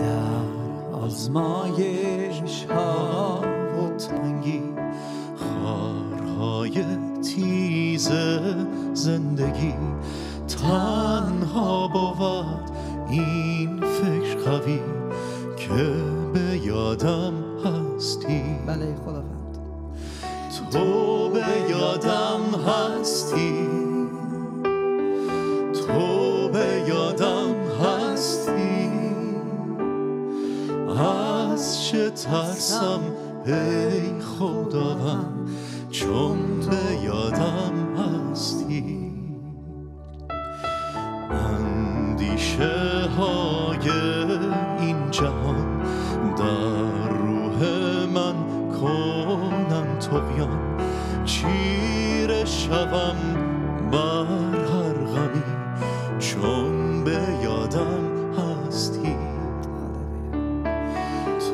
در آزمایش ها و تنگی خارهای تیز زندگی. تنها بود این فکر قوی که به یادم هستی. بله خداوند. تو به یادم هستی. از چه ترسم ای خداوند چون به یادم هستی. اندیشه های این جهان در روح من کنم بیان. چیره شوم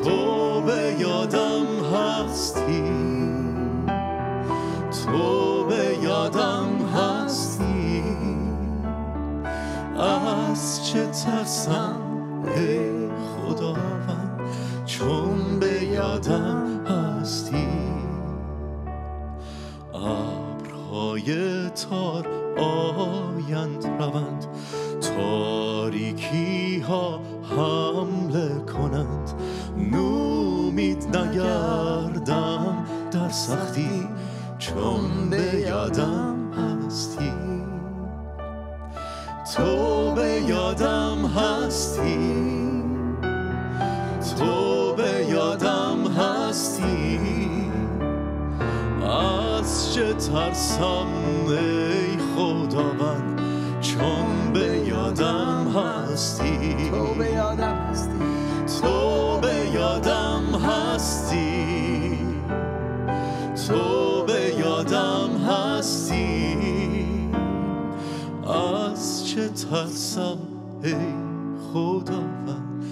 تو به یادم هستی. تو به یادم هستی. از چه ترسم ای خداوند چون به یادم هستی. ابرهای تار آیند روند تاریکی ها حمله کنند. نومید نگردم در سختی چون به یادم هستی. تو به یادم هستی. تو به یادم هستی. از چه ترسم ای خداوند چون یادم هستی. تو به یادم هستی. تو به یادم هستی. تو به یادم هستی. از چه ترسم ای خداوند؟